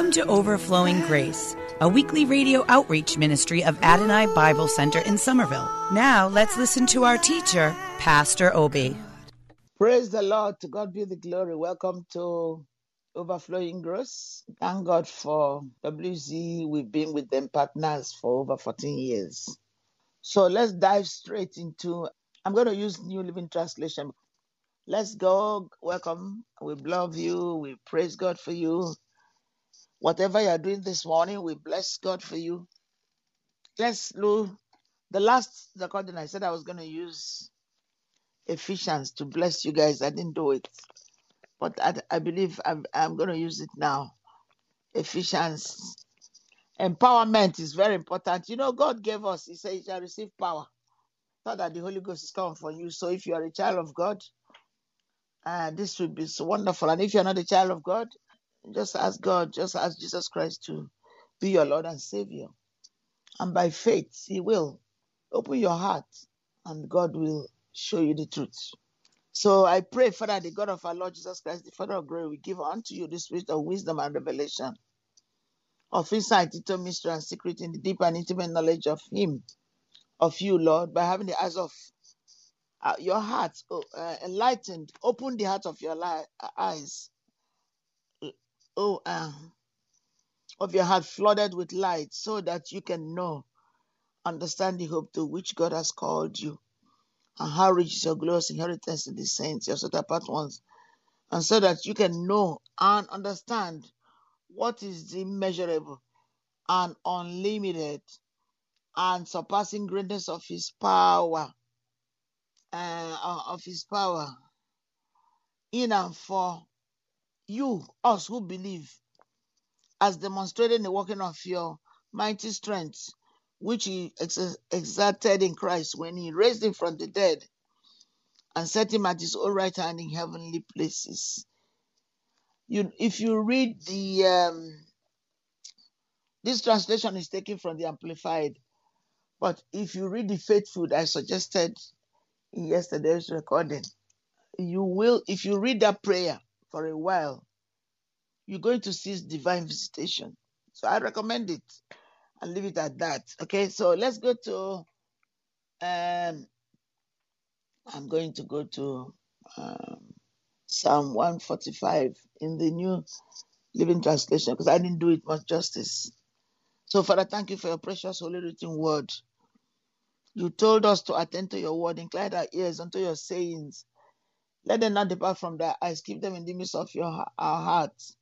Welcome to Overflowing Grace, a weekly radio outreach ministry of Adonai Bible Center in Somerville. Now let's listen to our teacher, Pastor Obi. Praise the Lord. To God be the glory. Welcome to Overflowing Grace. Thank God for WZ. We've been with them partners for over 14 years. So let's dive straight into. I'm going to use New Living Translation. Let's go. Welcome. We love you. We praise God for you. Whatever you're doing this morning, we bless God for you. Let's look. The last recording I said I was going to use Ephesians to bless you guys. I didn't do it, but I, I believe I'm, I'm going to use it now. Ephesians. Empowerment is very important. You know, God gave us, He said, You shall receive power. Not that the Holy Ghost is coming for you. So if you are a child of God, uh, this would be so wonderful. And if you're not a child of God, just ask God, just ask Jesus Christ to be your Lord and Savior. And by faith, He will open your heart and God will show you the truth. So I pray, Father, the God of our Lord Jesus Christ, the Father of glory, we give unto you the spirit of wisdom and revelation, of insight into mystery and secret in the deep and intimate knowledge of Him, of you, Lord, by having the eyes of uh, your heart oh, uh, enlightened, open the heart of your li- uh, eyes, oh, uh, of your heart flooded with light, so that you can know, understand the hope to which God has called you, and how rich is your glorious inheritance in the saints, your set apart ones, and so that you can know and understand what is the immeasurable and unlimited and surpassing greatness of His power, uh, of His power in and for you, us who believe, as demonstrated in the working of your mighty strength, which He ex- exerted in Christ when He raised Him from the dead and set Him at His own right hand in heavenly places. You, if you read the um, this translation is taken from the Amplified, but if you read the Faithful, I suggested in yesterday's recording, you will, if you read that prayer for a while, you're going to see divine visitation. So I recommend it and leave it at that. Okay, so let's go to. Um, I'm going to go to um, Psalm 145 in the New Living Translation because I didn't do it much justice. So, Father, thank you for your precious holy written word. You told us to attend to your word, incline our ears unto your sayings. Let them not depart from thy eyes. Keep them in the midst of your our hearts.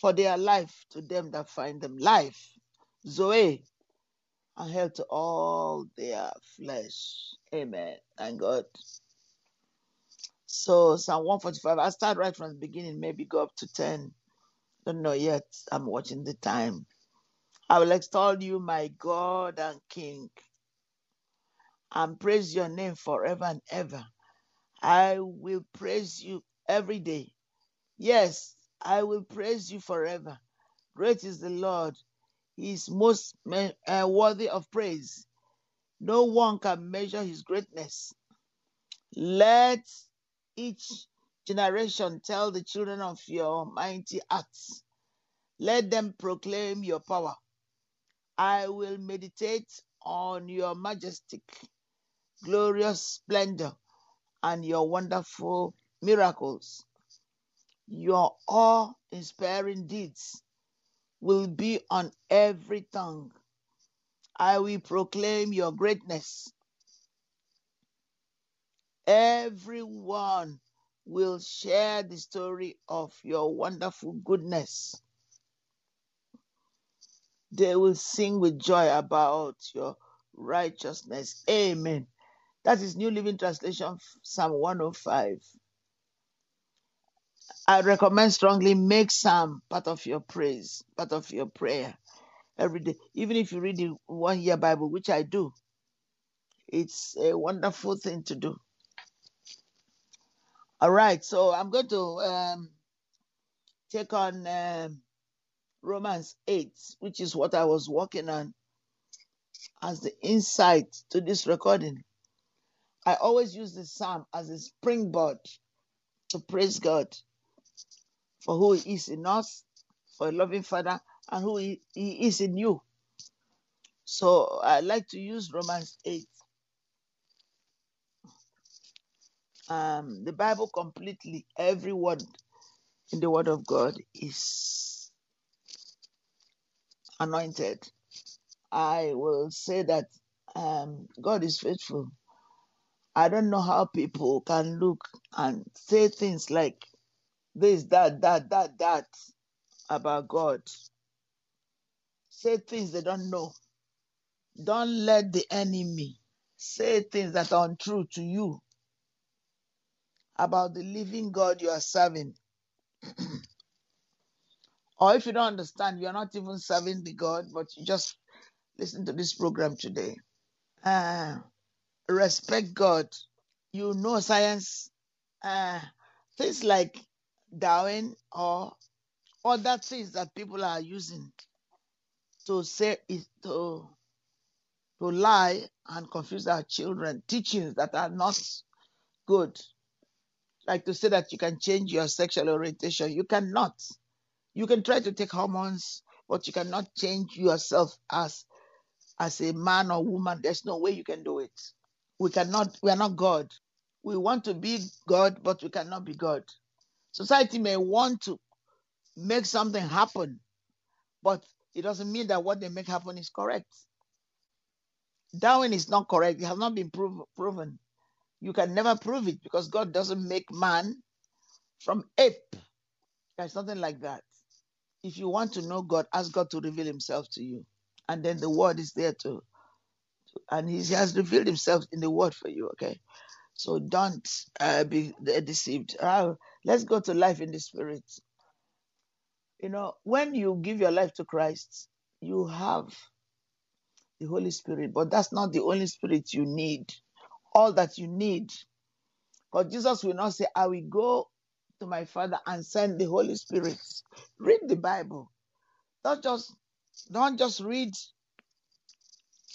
For they are life to them that find them. Life, Zoe, and health to all their flesh. Amen. Thank God. So Psalm 145, I'll start right from the beginning, maybe go up to 10. Don't know yet. I'm watching the time. I will extol you, my God and King, and praise your name forever and ever. I will praise you every day. Yes, I will praise you forever. Great is the Lord. He is most uh, worthy of praise. No one can measure his greatness. Let each generation tell the children of your mighty acts. Let them proclaim your power. I will meditate on your majestic, glorious splendor and your wonderful miracles. Your awe inspiring deeds will be on every tongue. I will proclaim your greatness. Everyone will share the story of your wonderful goodness. They will sing with joy about your righteousness. Amen. That is New Living Translation, Psalm 105. I recommend strongly make Psalm part of your praise, part of your prayer every day. Even if you read the one year Bible, which I do, it's a wonderful thing to do. All right, so I'm going to um, take on um, Romans 8, which is what I was working on as the insight to this recording. I always use the psalm as a springboard to praise God for who He is in us, for a loving Father, and who He, he is in you. So I like to use Romans 8. Um, the Bible completely, every word in the Word of God is anointed. I will say that um, God is faithful. I don't know how people can look and say things like this, that, that, that, that about God. Say things they don't know. Don't let the enemy say things that are untrue to you about the living God you are serving. or if you don't understand, you are not even serving the God, but you just listen to this program today. Uh, respect God. You know science. Uh, things like Darwin or other things that people are using to say is to to lie and confuse our children, teachings that are not good. Like to say that you can change your sexual orientation. You cannot. You can try to take hormones, but you cannot change yourself as as a man or woman. There's no way you can do it. We cannot, we are not God. We want to be God, but we cannot be God. Society may want to make something happen, but it doesn't mean that what they make happen is correct. Darwin is not correct. It has not been prov- proven. You can never prove it because God doesn't make man from ape. There's nothing like that. If you want to know God, ask God to reveal himself to you. And then the word is there to, and he has revealed himself in the word for you, okay? So don't uh, be deceived. Uh, let's go to life in the spirit. You know, when you give your life to Christ, you have the Holy Spirit, but that's not the only spirit you need. All that you need. Because Jesus will not say, I will go to my Father and send the Holy Spirit. Read the Bible. Don't just don't just read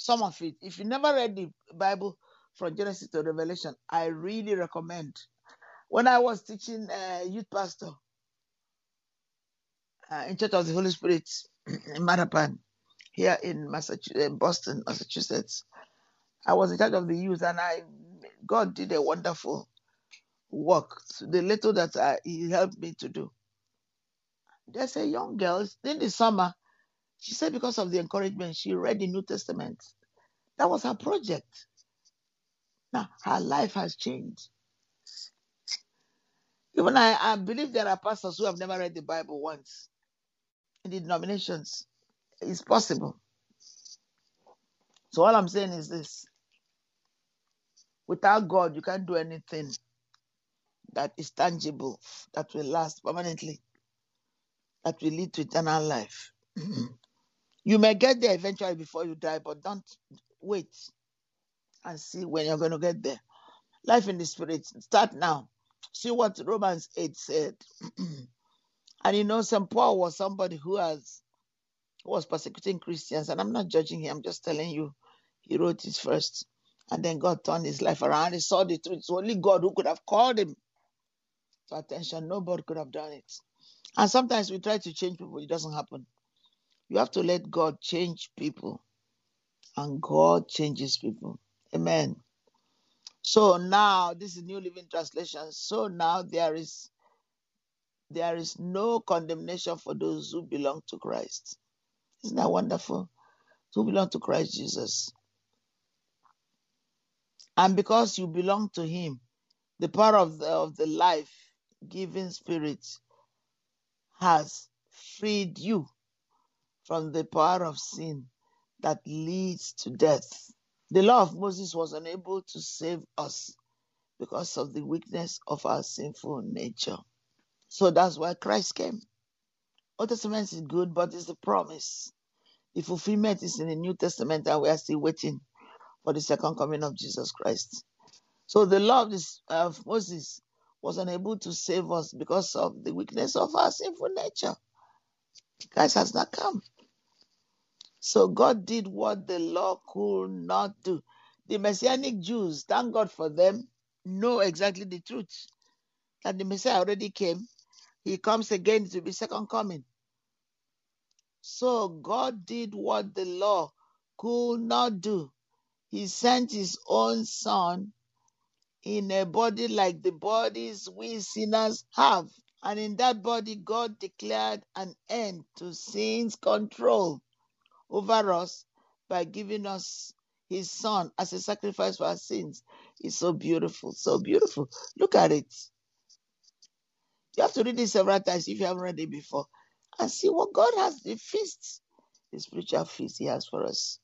some of it. If you never read the Bible from Genesis to Revelation, I really recommend. When I was teaching uh, youth pastor uh, in Church of the Holy Spirit in Mattapan, here in Massachusetts, Boston, Massachusetts, I was in charge of the youth, and I God did a wonderful work. The little that I, He helped me to do. There's a young girl in the summer. She said because of the encouragement, she read the New Testament. That was her project. Now her life has changed. Even I, I believe there are pastors who have never read the Bible once in the denominations. It's possible. So all I'm saying is this. Without God, you can't do anything that is tangible, that will last permanently, that will lead to eternal life. you may get there eventually before you die, but don't wait and see when you're going to get there. Life in the spirit, start now. See what Romans 8 said. and you know, St. Paul was somebody who has who was persecuting Christians, and I'm not judging him, I'm just telling you, he wrote it first. And then God turned his life around. He saw the truth. It's only God who could have called him to attention. Nobody could have done it. And sometimes we try to change people, it doesn't happen. You have to let God change people, and God changes people. Amen. So now, this is New Living Translation. So now there is there is no condemnation for those who belong to Christ. Isn't that wonderful? Who belong to Christ Jesus. And because you belong to Him, The power of the, of the life giving spirit has freed you from the power of sin that leads to death. The law of Moses was unable to save us because of the weakness of our sinful nature. So that's why Christ came. Old Testament is good, but it's a promise. The fulfillment is in the New Testament, and we are still waiting for the second coming of Jesus Christ. So the law of, this, of Moses was unable to save us because of the weakness of our sinful nature. Christ has not come. So God did what the law could not do. The Messianic Jews, thank God for them, know exactly the truth that the Messiah already came. He comes again to be second coming. So God did what the law could not do. He sent his own son in a body like the bodies we sinners have. And in that body, God declared an end to sin's control over us by giving us his son as a sacrifice for our sins. It's so beautiful, so beautiful. Look at it. You have to read it several times if you haven't read it before and see what God has the feast, the spiritual feast He has for us.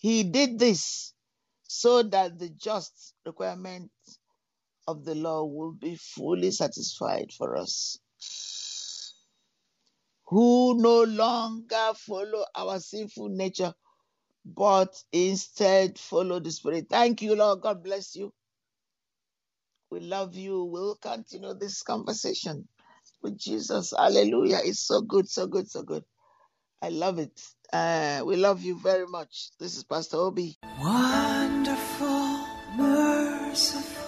He did this so that the just requirement of the law will be fully satisfied for us. Who no longer follow our sinful nature, but instead follow the Spirit. Thank you, Lord. God bless you. We love you. We'll continue this conversation with Jesus. Hallelujah. It's so good, so good, so good. I love it. Uh, we love you very much. This is Pastor Obi. Wonderful, merciful